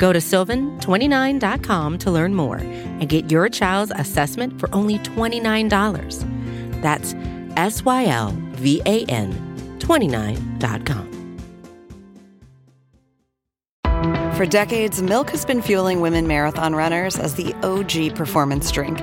Go to sylvan29.com to learn more and get your child's assessment for only $29. That's S Y L V A N 29.com. For decades, Milk has been fueling women marathon runners as the OG performance drink.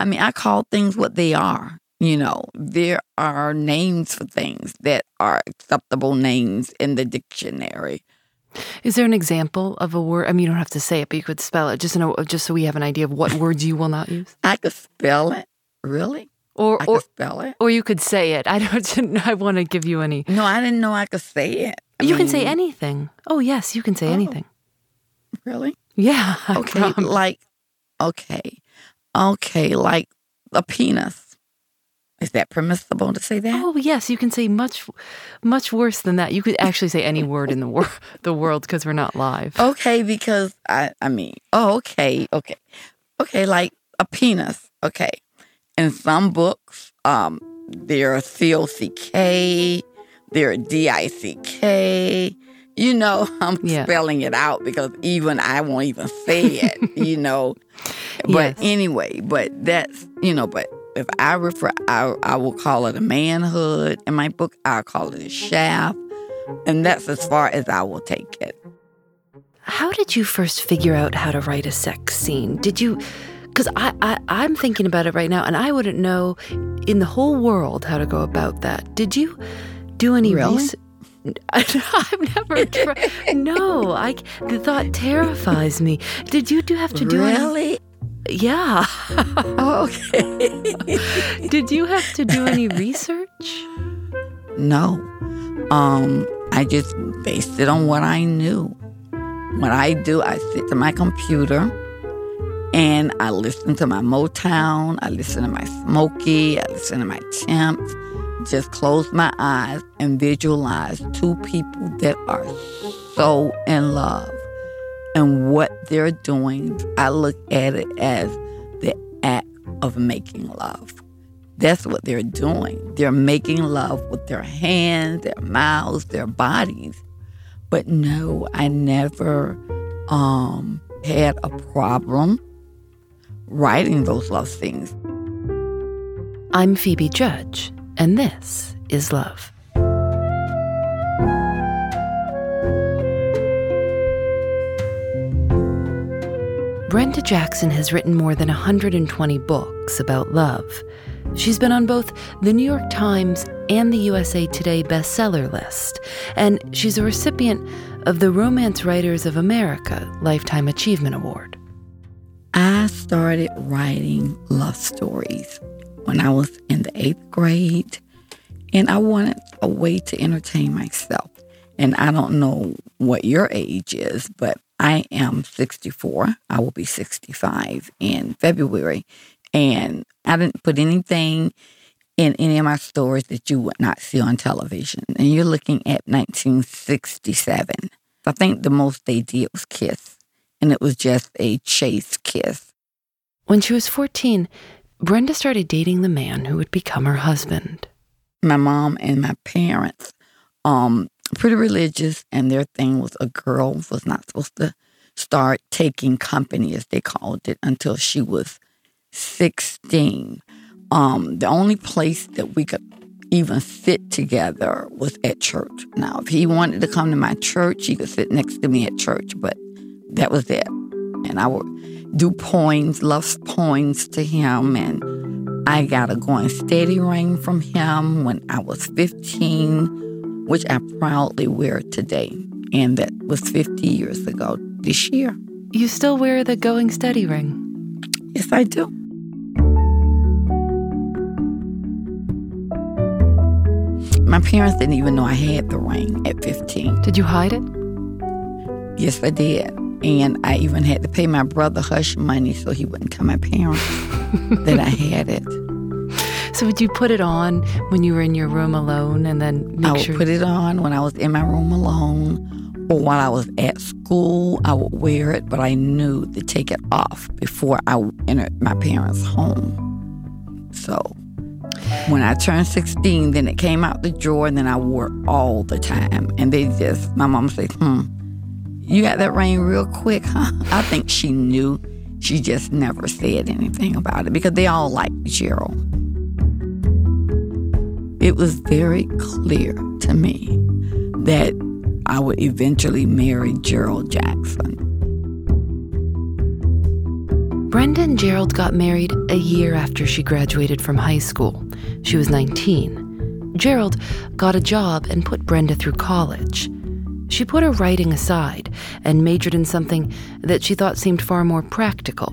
I mean, I call things what they are. You know, there are names for things that are acceptable names in the dictionary. Is there an example of a word? I mean, you don't have to say it, but you could spell it just know, just so we have an idea of what words you will not use. I could spell it. Really? Or I or could spell it. or you could say it. I don't. I want to give you any. No, I didn't know I could say it. I you can say anything. Oh yes, you can say Oh. anything. Really? Yeah. I Okay, promise. like, okay, okay, like a penis. Is that permissible to say that? Oh yes, you can say much, much worse than that. You could actually say any word in the wor- the world because we're not live. Okay, because I, I mean, oh, okay, okay, okay, like a penis. Okay, in some books, um, there are C O C K, there are D I C K. You know, I'm Yeah. spelling it out because even I won't even say it. you know, but Yes. anyway, but that's you know, but if I refer, I I will call it a manhood. In my book, I'll call it a shaft, and that's as far as I will take it. How did you first figure out how to write a sex scene? Did you? Because I, I I'm thinking about it right now, and I wouldn't know in the whole world how to go about that. Did you do any Really? research? I've never tried. no, I the thought terrifies me. Did you do have to do any? really? Yeah. Okay. Did you have to do any research? no. Um, I just based it on what I knew. What I do, I sit to my computer and I listen to my Motown, I listen to my Smokey, I listen to my Temps. Just close my eyes and visualize two people that are so in love. And what they're doing, I look at it as the act of making love. That's what they're doing. They're making love with their hands, their mouths, their bodies. But no, I never um, had a problem writing those love scenes. I'm Phoebe Judge, and this is Love. Brenda Jackson has written more than 120 books about love. She's been on both the New York Times and the USA Today bestseller list, and she's a recipient of the Romance Writers of America Lifetime Achievement Award. I started writing love stories when I was in the eighth grade, and I wanted a way to entertain myself. And I don't know what your age is, but I am 64. I will be 65 in February. And I didn't put anything in any of my stories that you would not see on television. And you're looking at 1967. I think the most they did was kiss, and it was just a chase kiss. When she was 14, Brenda started dating the man who would become her husband. my mom and my parents um pretty religious and their thing was a girl was not supposed to start taking company as they called it until she was 16 um the only place that we could even sit together was at church. Now if he wanted to come to my church he could sit next to me at church but that was it. And I would do poems, love poems to him. And I got a going steady ring from him when I was 15, which I proudly wear today. And that was 50 years ago this year. You still wear the going steady ring? Yes, I do. My parents didn't even know I had the ring at 15. Did you hide it? Yes, I did. And I even had to pay my brother hush money so he wouldn't tell my parents that I had it. So would you put it on when you were in your room alone and then make I would sure put it on when I was in my room alone or while I was at school. I would wear it, but I knew to take it off before I entered my parents' home. So when I turned 16, then it came out the drawer, and then I wore it all the time. And they just, my mom said, hmm, you got that ring real quick, huh? I think she knew. She just never said anything about it because they all liked Gerald. It was very clear to me that I would eventually marry Gerald Jackson. Brenda and Gerald got married a year after she graduated from high school. She was 19. Gerald got a job and put Brenda through college. She put her writing aside and majored in something that she thought seemed far more practical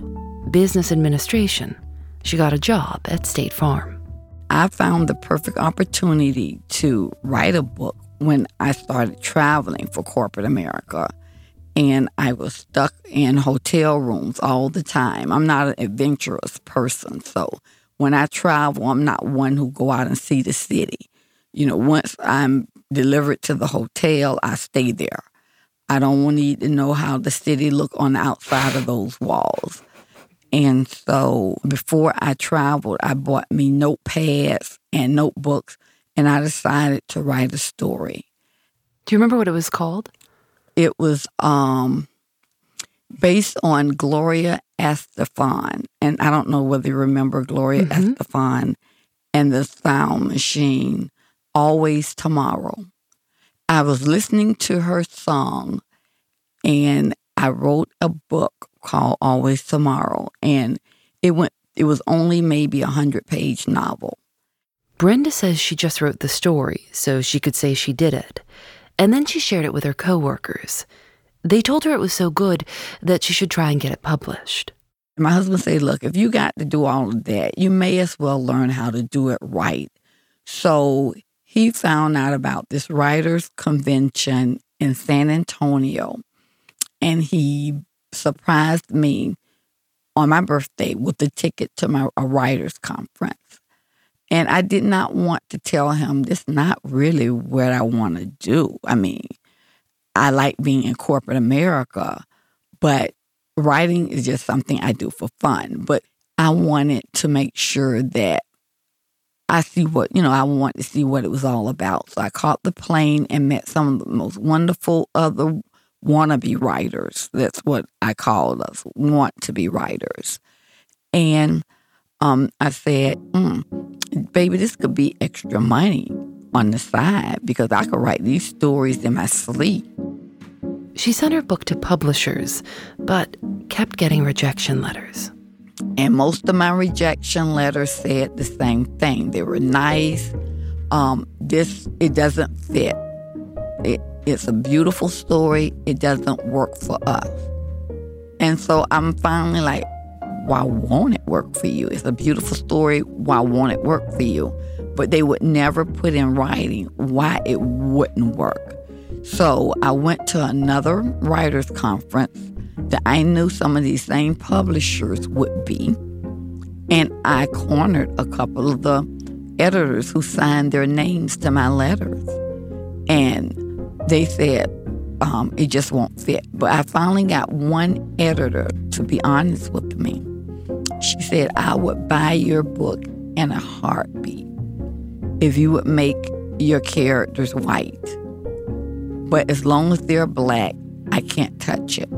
business administration. She got a job at State Farm. I found the perfect opportunity to write a book when I started traveling for corporate America and I was stuck in hotel rooms all the time. I'm not an adventurous person, so when I travel, I'm not one who go out and see the city. You know, once I'm delivered to the hotel, I stay there. I don't want need to know how the city look on the outside of those walls. And so before I traveled, I bought me notepads and notebooks, and I decided to write a story. Do you remember what it was called? It was um, based on Gloria Estefan. And I don't know whether you remember Gloria Mhm. Estefan and the sound machine, Always Tomorrow. I was listening to her song and I wrote a book called Always Tomorrow. And it went it was only maybe a hundred page novel. Brenda says she just wrote the story so she could say she did it. And then she shared it with her coworkers. They told her it was so good that she should try and get it published. My husband said, Look, if you got to do all of that, you may as well learn how to do it right. So he found out about this writers' convention in San Antonio, and he surprised me on my birthday with a ticket to my a writers' conference. And I did not want to tell him this not really what I want to do. I mean, I like being in corporate America, but writing is just something I do for fun. But I wanted to make sure that I see what, you know, I want to see what it was all about. So I caught the plane and met some of the most wonderful other wannabe writers. That's what I call us, want to be writers. And um, I said, mm, baby, this could be extra money on the side because I could write these stories in my sleep. She sent her book to publishers, but kept getting rejection letters. And most of my rejection letters said the same thing. They were nice. Um, this it doesn't fit. It, it's a beautiful story. It doesn't work for us. And so I'm finally like, why won't it work for you? It's a beautiful story. Why won't it work for you? But they would never put in writing why it wouldn't work. So I went to another writers' conference that I knew some of these same publishers would be. And I cornered a couple of the editors who signed their names to my letters. And they said, um, it just won't fit. But I finally got one editor to be honest with me. She said, I would buy your book in a heartbeat if you would make your characters white. But as long as they're black, I can't touch it.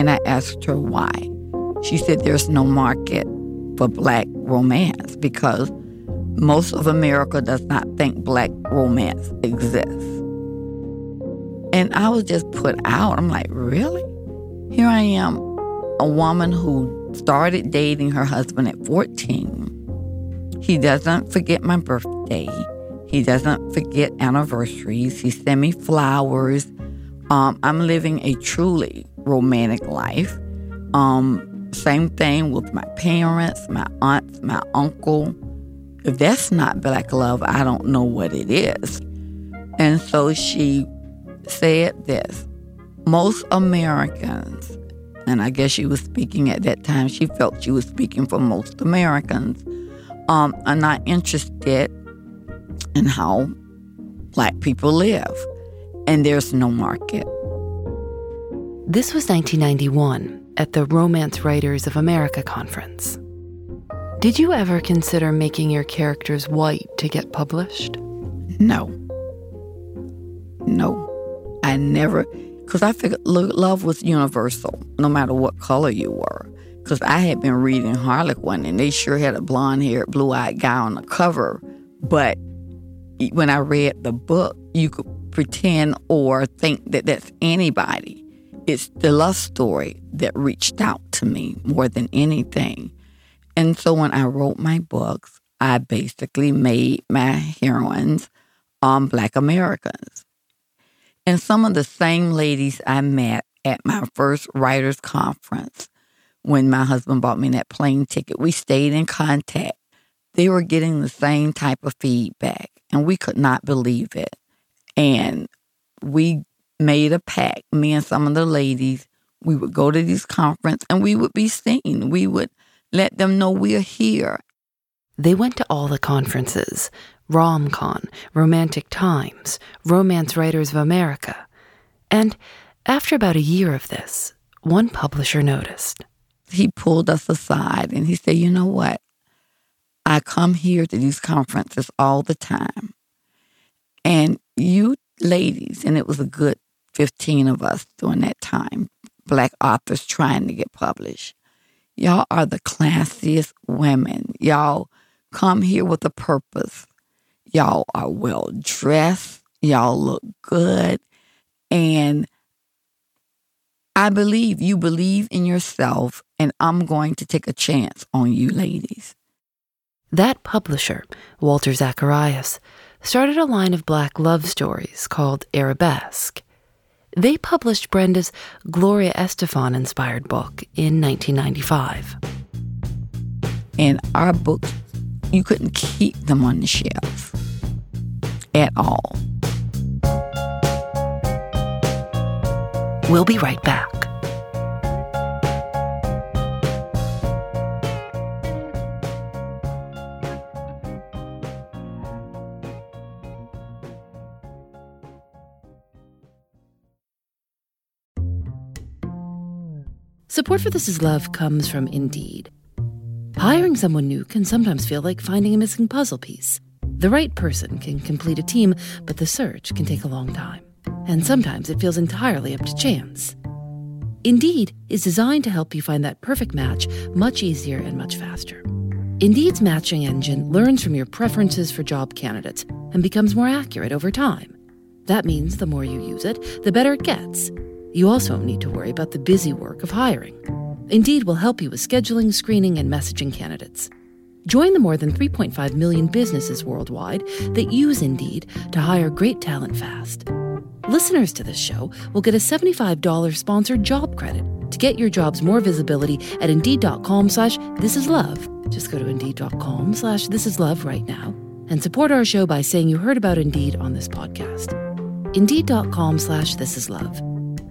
And I asked her why. She said there's no market for black romance because most of America does not think black romance exists. And I was just put out. I'm like, really? Here I am a woman who started dating her husband at 14. He doesn't forget my birthday. He doesn't forget anniversaries. He sent me flowers. Um, I'm living a truly romantic life. Um, same thing with my parents, my aunts, my uncle. If that's not black love, I don't know what it is. And so she said this most Americans, and I guess she was speaking at that time, she felt she was speaking for most Americans, um, are not interested in how black people live. And there's no market. This was 1991 at the Romance Writers of America conference. Did you ever consider making your characters white to get published? No. No. I never, because I figured love was universal, no matter what color you were. Because I had been reading Harlequin, and they sure had a blonde haired, blue eyed guy on the cover. But when I read the book, you could pretend or think that that's anybody. It's the love story that reached out to me more than anything. And so when I wrote my books, I basically made my heroines um, Black Americans. And some of the same ladies I met at my first writers' conference when my husband bought me that plane ticket, we stayed in contact. They were getting the same type of feedback, and we could not believe it. And we made a pact, me and some of the ladies, we would go to these conferences and we would be seen. We would let them know we're here. They went to all the conferences RomCon, Romantic Times, Romance Writers of America. And after about a year of this, one publisher noticed. He pulled us aside and he said, You know what? I come here to these conferences all the time. And you ladies, and it was a good 15 of us during that time, black authors trying to get published. Y'all are the classiest women. Y'all come here with a purpose. Y'all are well dressed. Y'all look good. And I believe you believe in yourself, and I'm going to take a chance on you, ladies. That publisher, Walter Zacharias, started a line of black love stories called Arabesque. They published Brenda's Gloria Estefan inspired book in 1995. And our books, you couldn't keep them on the shelf at all. We'll be right back. Support for This Is Love comes from Indeed. Hiring someone new can sometimes feel like finding a missing puzzle piece. The right person can complete a team, but the search can take a long time. And sometimes it feels entirely up to chance. Indeed is designed to help you find that perfect match much easier and much faster. Indeed's matching engine learns from your preferences for job candidates and becomes more accurate over time. That means the more you use it, the better it gets you also need to worry about the busy work of hiring. Indeed will help you with scheduling, screening, and messaging candidates. Join the more than 3.5 million businesses worldwide that use Indeed to hire great talent fast. Listeners to this show will get a $75 sponsored job credit to get your jobs more visibility at Indeed.com slash This Is Love. Just go to Indeed.com slash This Is Love right now and support our show by saying you heard about Indeed on this podcast. Indeed.com slash This Is Love.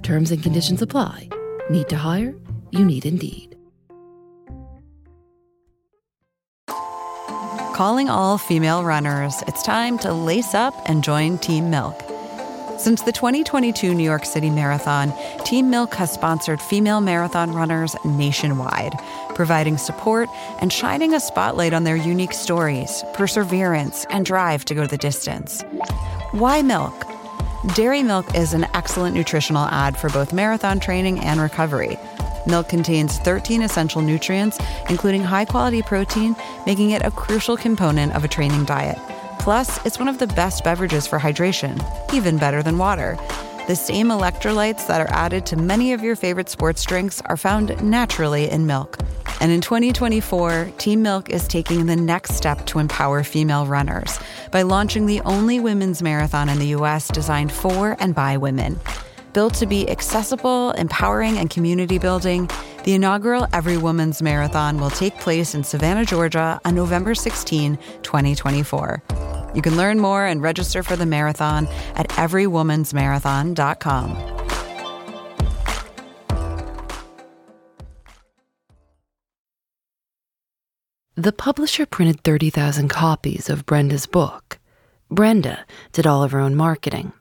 Terms and conditions apply. Need to hire? You need Indeed. Calling all female runners, it's time to lace up and join Team Milk. Since the 2022 New York City Marathon, Team Milk has sponsored female marathon runners nationwide, providing support and shining a spotlight on their unique stories, perseverance, and drive to go the distance. Why milk? Dairy milk is an excellent nutritional add for both marathon training and recovery. Milk contains 13 essential nutrients, including high quality protein, making it a crucial component of a training diet. Plus, it's one of the best beverages for hydration, even better than water. The same electrolytes that are added to many of your favorite sports drinks are found naturally in milk. And in 2024, Team Milk is taking the next step to empower female runners by launching the only women's marathon in the U.S. designed for and by women. Built to be accessible, empowering, and community building, the inaugural Every Woman's Marathon will take place in Savannah, Georgia on November 16, 2024. You can learn more and register for the marathon at everywomansmarathon.com. The publisher printed 30,000 copies of Brenda's book. Brenda did all of her own marketing.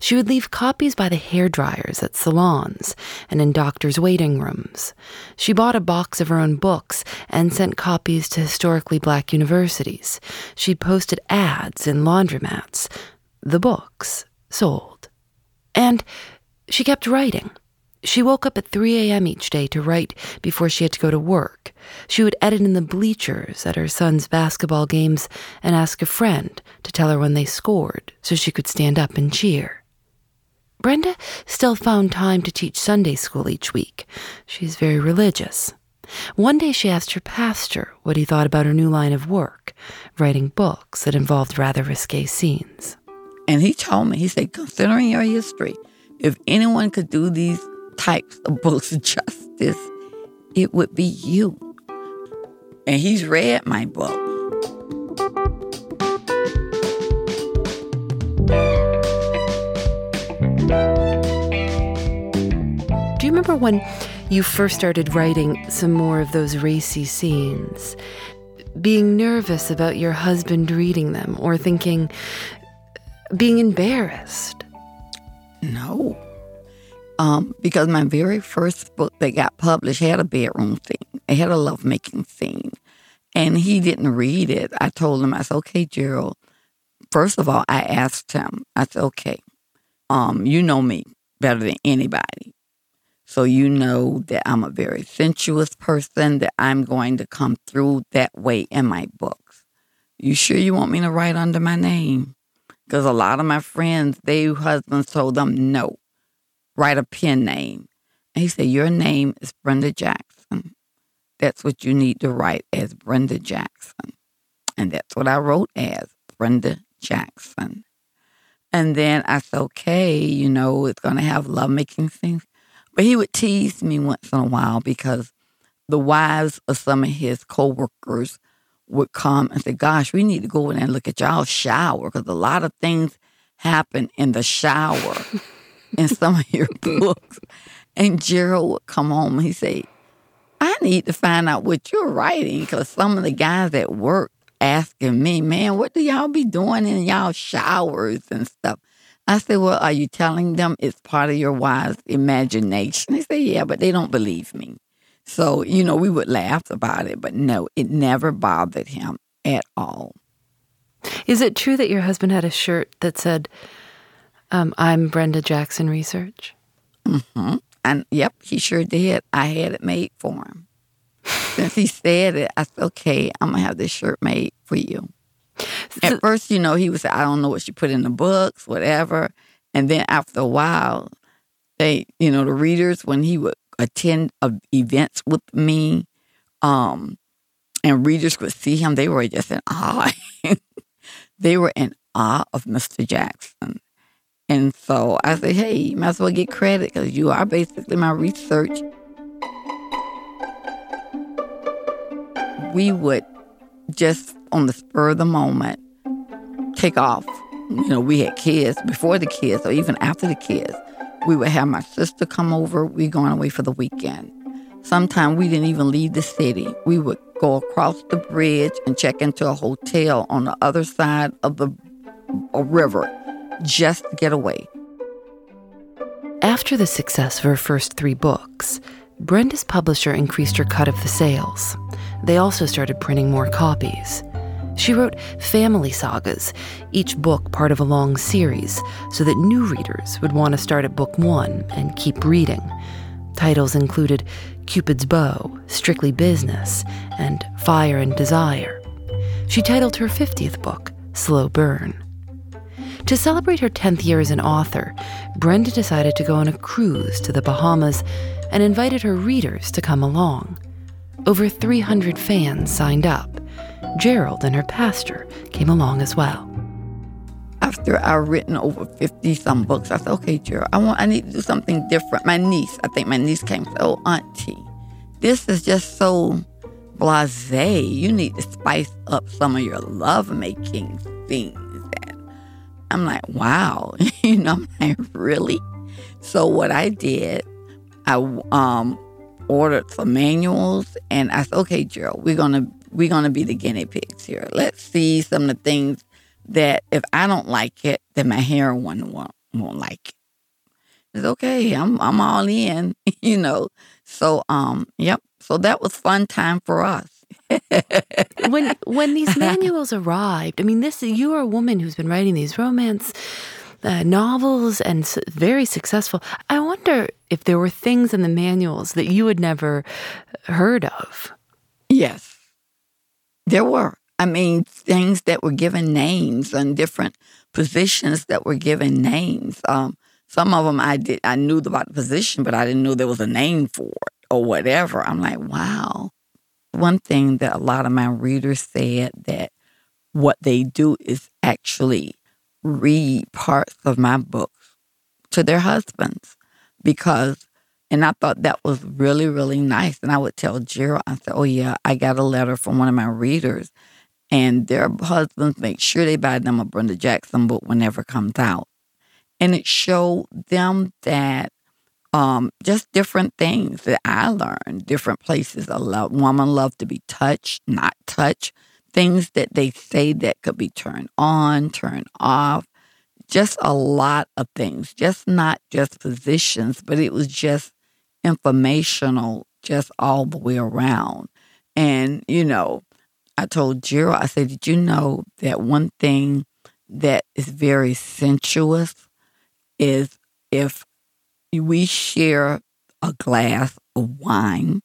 She would leave copies by the hair dryers at salons and in doctors' waiting rooms. She bought a box of her own books and sent copies to historically black universities. She posted ads in laundromats. The books sold. And she kept writing. She woke up at 3 a.m. each day to write before she had to go to work. She would edit in the bleachers at her son's basketball games and ask a friend to tell her when they scored so she could stand up and cheer. Brenda still found time to teach Sunday school each week. She's very religious. One day she asked her pastor what he thought about her new line of work, writing books that involved rather risque scenes. And he told me, he said, considering your history, if anyone could do these types of books of justice, it would be you. And he's read my book. Do you remember when you first started writing some more of those racy scenes? Being nervous about your husband reading them or thinking, being embarrassed? No um, because my very first book that got published had a bedroom scene. It had a lovemaking scene. And he didn't read it. I told him, I said, okay, Gerald. First of all, I asked him, I said, okay, um, you know me better than anybody. So you know that I'm a very sensuous person, that I'm going to come through that way in my books. You sure you want me to write under my name? Because a lot of my friends, their husbands told them no write a pen name. And he said, Your name is Brenda Jackson. That's what you need to write as Brenda Jackson. And that's what I wrote as Brenda Jackson. And then I said, okay, you know, it's going to have lovemaking scenes. But he would tease me once in a while because the wives of some of his coworkers would come and say, gosh, we need to go in and look at y'all shower because a lot of things happen in the shower. in some of your books. And Gerald would come home and he'd say, I need to find out what you're writing because some of the guys at work asking me, man, what do y'all be doing in y'all showers and stuff? I said, well, are you telling them it's part of your wife's imagination? They say, yeah, but they don't believe me. So, you know, we would laugh about it, but no, it never bothered him at all. Is it true that your husband had a shirt that said, um, I'm Brenda Jackson Research. Mm-hmm. And yep, he sure did. I had it made for him. Since he said it, I said, okay, I'm gonna have this shirt made for you. So, At first, you know, he was I don't know what she put in the books, whatever. And then after a while, they, you know, the readers when he would attend events with me, um, and readers could see him, they were just in awe. they were in awe of Mr. Jackson. And so I said, hey, you might as well get credit because you are basically my research. We would just on the spur of the moment take off. You know, we had kids before the kids or even after the kids. We would have my sister come over. We going away for the weekend. Sometimes we didn't even leave the city. We would go across the bridge and check into a hotel on the other side of the river just get away. After the success of her first three books, Brenda's publisher increased her cut of the sales. They also started printing more copies. She wrote family sagas, each book part of a long series, so that new readers would want to start at book one and keep reading. Titles included Cupid's Bow, Strictly Business, and Fire and Desire. She titled her 50th book, Slow Burn. To celebrate her 10th year as an author, Brenda decided to go on a cruise to the Bahamas and invited her readers to come along. Over 300 fans signed up. Gerald and her pastor came along as well. After I've written over 50 some books, I said, okay, Gerald, I want I need to do something different. My niece, I think my niece came said, Oh, Auntie, this is just so blase. You need to spice up some of your lovemaking things. I'm like, wow, you know, I'm like, really? So what I did, I um ordered some manuals and I said, okay, Gerald, we're gonna we're gonna be the guinea pigs here. Let's see some of the things that if I don't like it, then my heroine won't won't like it. It's okay. I'm I'm all in, you know. So um, yep. So that was fun time for us. When when these manuals arrived, I mean, this you are a woman who's been writing these romance uh, novels and very successful. I wonder if there were things in the manuals that you had never heard of. Yes, there were. I mean, things that were given names and different positions that were given names. Um, some of them I did, I knew about the position, but I didn't know there was a name for it or whatever. I'm like, wow. One thing that a lot of my readers said that what they do is actually read parts of my books to their husbands because and I thought that was really, really nice. And I would tell Gerald, I said, Oh yeah, I got a letter from one of my readers and their husbands make sure they buy them a Brenda Jackson book whenever it comes out. And it showed them that um, just different things that I learned, different places. A love, woman love to be touched, not touched. Things that they say that could be turned on, turned off. Just a lot of things. Just not just positions, but it was just informational, just all the way around. And you know, I told Gerald, I said, Did you know that one thing that is very sensuous is if we share a glass of wine,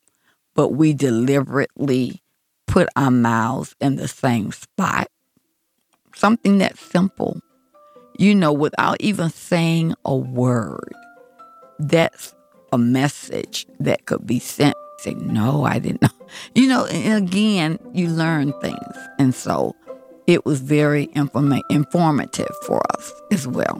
but we deliberately put our mouths in the same spot? Something that simple, you know, without even saying a word. That's a message that could be sent say, no, I didn't know. You know, and again, you learn things. And so it was very informa- informative for us as well.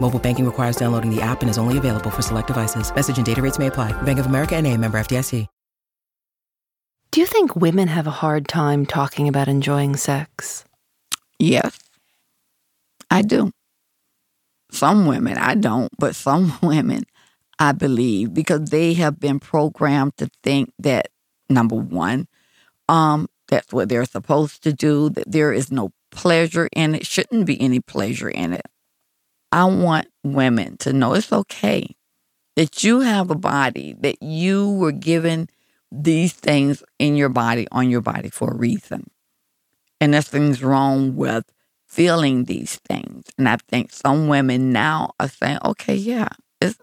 Mobile banking requires downloading the app and is only available for select devices. Message and data rates may apply. Bank of America and a member FDIC. Do you think women have a hard time talking about enjoying sex? Yes, I do. Some women, I don't, but some women, I believe, because they have been programmed to think that, number one, um, that's what they're supposed to do, that there is no pleasure in it, shouldn't be any pleasure in it. I want women to know it's okay that you have a body, that you were given these things in your body, on your body for a reason. And nothing's wrong with feeling these things. And I think some women now are saying, okay, yeah,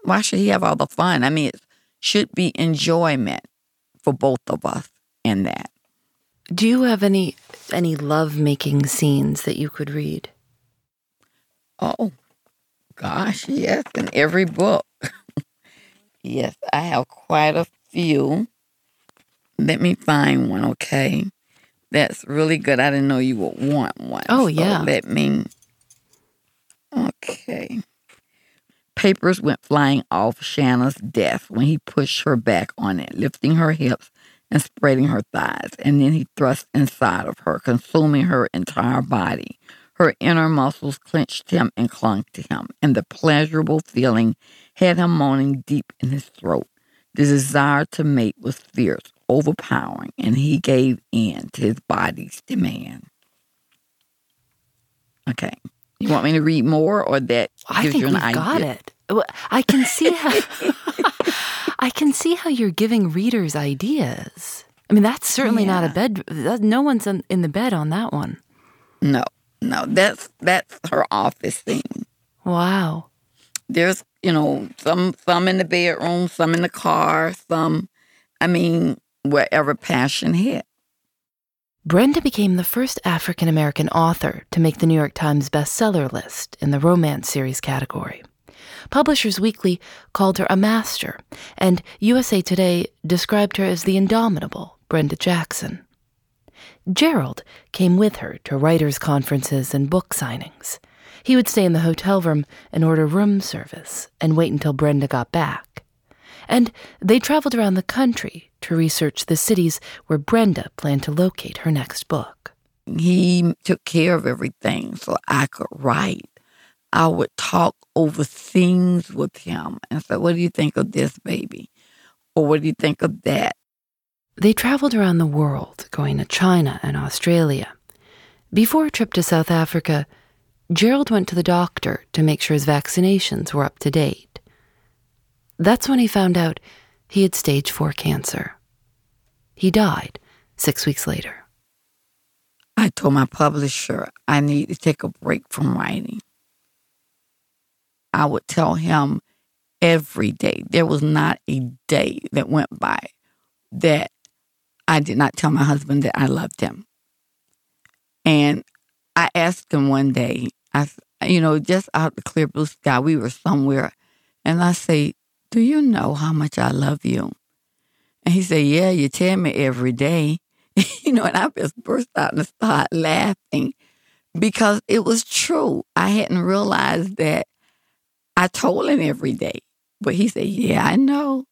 why should he have all the fun? I mean, it should be enjoyment for both of us in that. Do you have any any love making scenes that you could read? Oh, gosh, yes, in every book. yes, I have quite a few. Let me find one, okay? That's really good. I didn't know you would want one. Oh, so yeah. Let me. Okay. Papers went flying off Shanna's desk when he pushed her back on it, lifting her hips and spreading her thighs. And then he thrust inside of her, consuming her entire body. Her inner muscles clenched him and clung to him, and the pleasurable feeling had him moaning deep in his throat. The desire to mate was fierce, overpowering, and he gave in to his body's demand. Okay. You want me to read more or that I gives think you an we've idea? got it. Well, I can see how I can see how you're giving readers ideas. I mean, that's certainly not a bed. No one's in, in the bed on that one. No, no, that's that's her office scene. Wow. There's, you know, some some in the bedroom, some in the car, some I mean, wherever passion hit. Brenda became the first African American author to make the New York Times bestseller list in the romance series category. Publishers Weekly called her a master, and USA Today described her as the indomitable Brenda Jackson. Gerald came with her to writers' conferences and book signings. He would stay in the hotel room and order room service and wait until Brenda got back. And they traveled around the country to research the cities where Brenda planned to locate her next book. He took care of everything so I could write. I would talk over things with him and say, What do you think of this, baby? Or what do you think of that? They traveled around the world, going to China and Australia. Before a trip to South Africa, Gerald went to the doctor to make sure his vaccinations were up to date. That's when he found out he had stage 4 cancer. He died six weeks later. I told my publisher I need to take a break from writing. I would tell him every day. There was not a day that went by that I did not tell my husband that I loved him. And I asked him one day, I, you know, just out the clear blue sky, we were somewhere, and I say, "Do you know how much I love you?" And he said, "Yeah, you tell me every day." you know, and I just burst out and start laughing because it was true. I hadn't realized that I told him every day. But he said, Yeah, I know,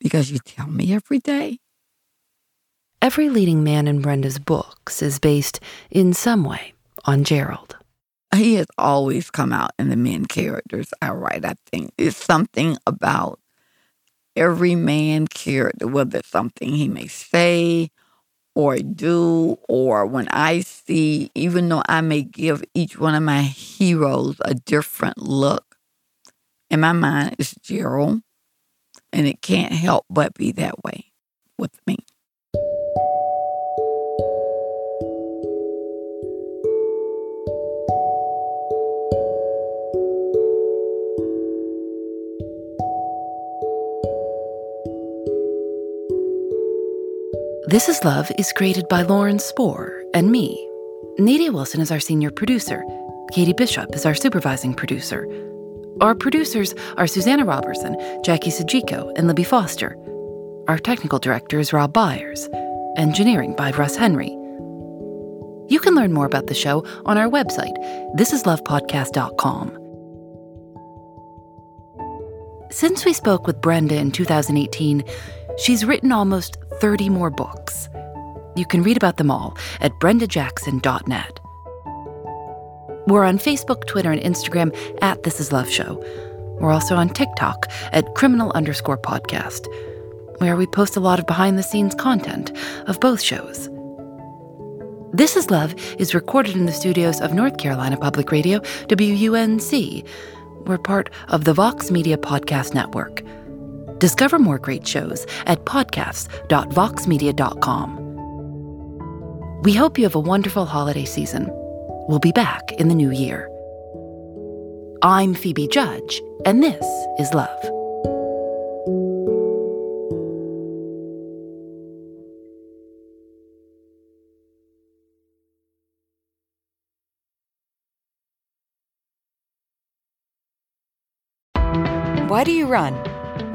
because you tell me every day. Every leading man in Brenda's books is based, in some way, on Gerald. He has always come out in the men characters I write, I think. It's something about every man character, whether it's something he may say or do, or when I see, even though I may give each one of my heroes a different look, in my mind, it's Gerald. And it can't help but be that way with me. This is Love is created by Lauren Spohr and me. Nadia Wilson is our senior producer. Katie Bishop is our supervising producer. Our producers are Susanna Robertson, Jackie Sajico, and Libby Foster. Our technical director is Rob Byers. Engineering by Russ Henry. You can learn more about the show on our website, thisislovepodcast.com. Since we spoke with Brenda in 2018, she's written almost 30 more books. You can read about them all at brendajackson.net. We're on Facebook, Twitter, and Instagram at This Is Love Show. We're also on TikTok at criminal underscore podcast, where we post a lot of behind the scenes content of both shows. This Is Love is recorded in the studios of North Carolina Public Radio, WUNC. We're part of the Vox Media Podcast Network. Discover more great shows at podcasts.voxmedia.com. We hope you have a wonderful holiday season. We'll be back in the new year. I'm Phoebe Judge, and this is Love. Why do you run?